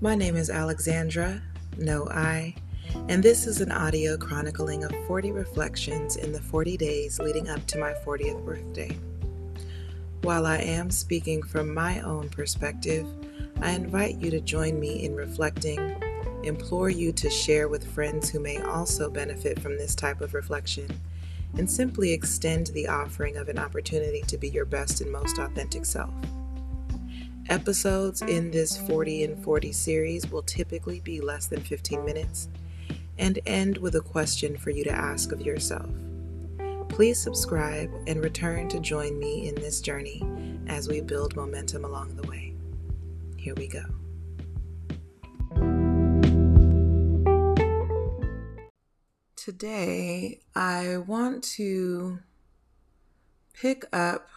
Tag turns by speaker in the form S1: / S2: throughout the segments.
S1: My name is Alexandra, no I, and this is an audio chronicling of 40 reflections in the 40 days leading up to my 40th birthday. While I am speaking from my own perspective, I invite you to join me in reflecting, implore you to share with friends who may also benefit from this type of reflection, and simply extend the offering of an opportunity to be your best and most authentic self. Episodes in this 40 and 40 series will typically be less than 15 minutes and end with a question for you to ask of yourself. Please subscribe and return to join me in this journey as we build momentum along the way. Here we go. Today, I want to pick up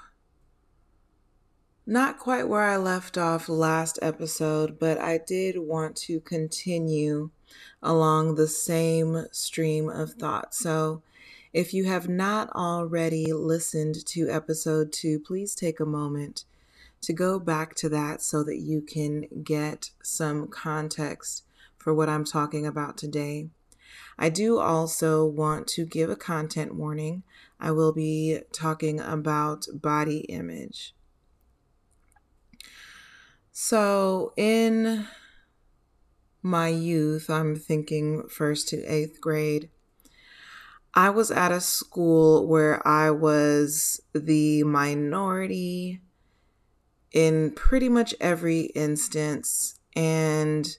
S1: not quite where I left off last episode, but I did want to continue along the same stream of thought. So, if you have not already listened to episode two, please take a moment to go back to that so that you can get some context for what I'm talking about today. I do also want to give a content warning. I will be talking about body image. So, in my youth, I'm thinking first to eighth grade, I was at a school where I was the minority in pretty much every instance and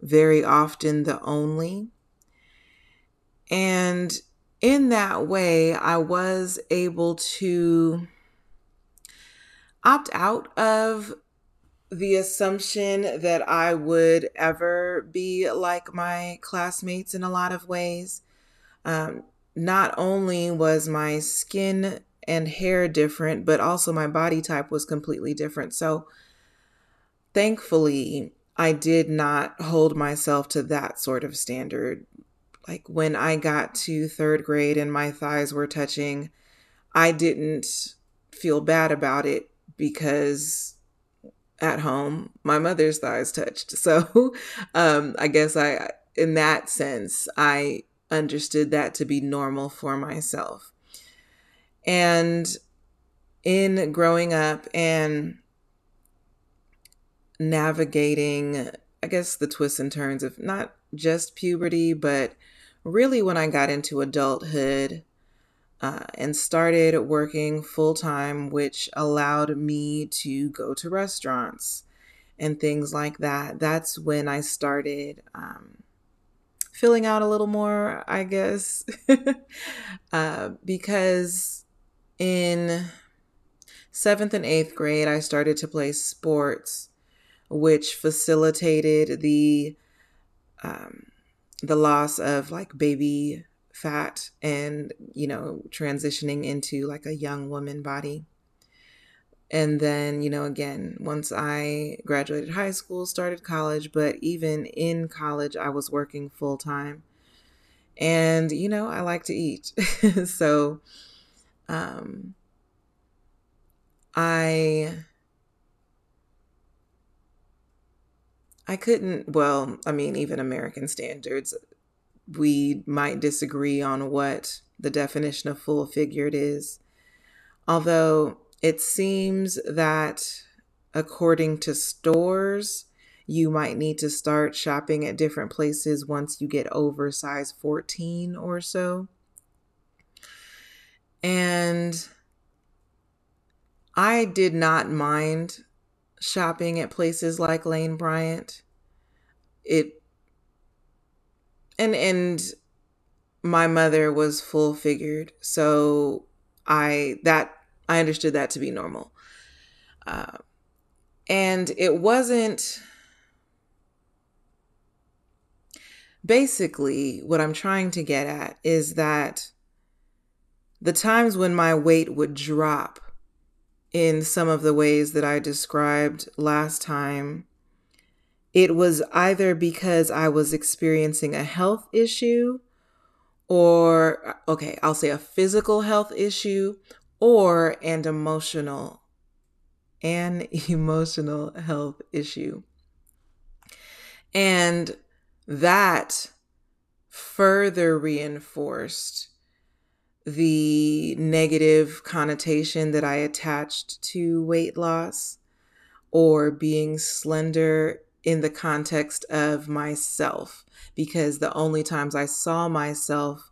S1: very often the only. And in that way, I was able to opt out of the assumption that I would ever be like my classmates in a lot of ways. Um, not only was my skin and hair different, but also my body type was completely different. So thankfully, I did not hold myself to that sort of standard. Like when I got to third grade and my thighs were touching, I didn't feel bad about it because at home, my mother's thighs touched. So um, I guess I, in that sense, I understood that to be normal for myself. And in growing up and navigating, I guess, the twists and turns of not just puberty, but really when I got into adulthood, uh, and started working full time, which allowed me to go to restaurants and things like that. That's when I started um, filling out a little more, I guess, uh, because in seventh and eighth grade, I started to play sports, which facilitated the um, the loss of like baby fat and, you know, transitioning into like a young woman body. And then, you know, again, once I graduated high school, started college, but even in college, I was working full time. And, you know, I like to eat. so, um, I I couldn't well, I mean even American standards we might disagree on what the definition of full figured is. Although it seems that according to stores, you might need to start shopping at different places once you get over size 14 or so. And I did not mind shopping at places like Lane Bryant. It and and my mother was full figured so i that i understood that to be normal. Uh, and it wasn't basically what i'm trying to get at is that the times when my weight would drop in some of the ways that i described last time it was either because I was experiencing a health issue or, okay, I'll say a physical health issue or an emotional an emotional health issue. And that further reinforced the negative connotation that I attached to weight loss or being slender in the context of myself because the only times I saw myself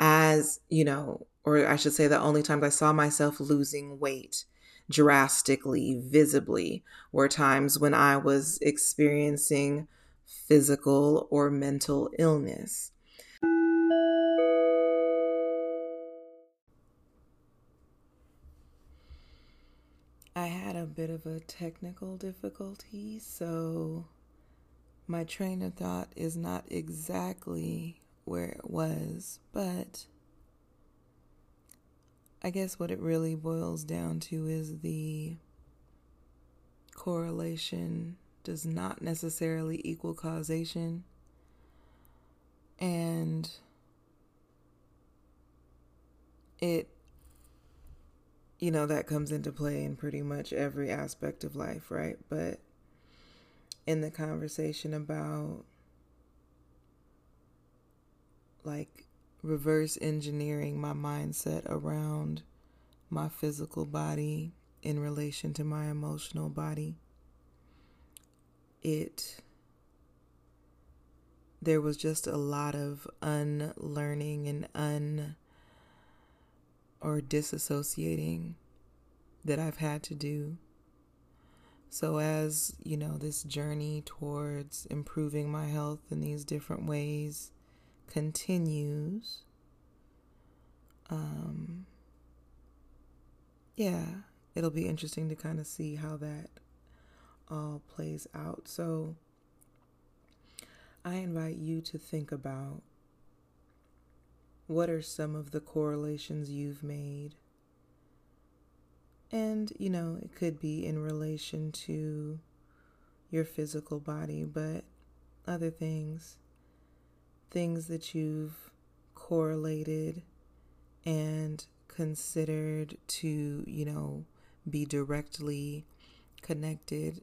S1: as, you know, or I should say, the only times I saw myself losing weight drastically, visibly, were times when I was experiencing physical or mental illness. Bit of a technical difficulty, so my train of thought is not exactly where it was, but I guess what it really boils down to is the correlation does not necessarily equal causation. And it, you know, that comes into play in pretty much every aspect of life, right? But in the conversation about like reverse engineering my mindset around my physical body in relation to my emotional body. It there was just a lot of unlearning and un or disassociating that I've had to do. So, as you know, this journey towards improving my health in these different ways continues. Um, yeah, it'll be interesting to kind of see how that all plays out. So, I invite you to think about what are some of the correlations you've made. And, you know, it could be in relation to your physical body, but other things things that you've correlated and considered to, you know, be directly connected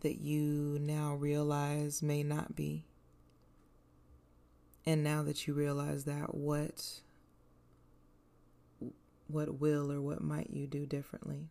S1: that you now realize may not be. And now that you realize that, what what will or what might you do differently?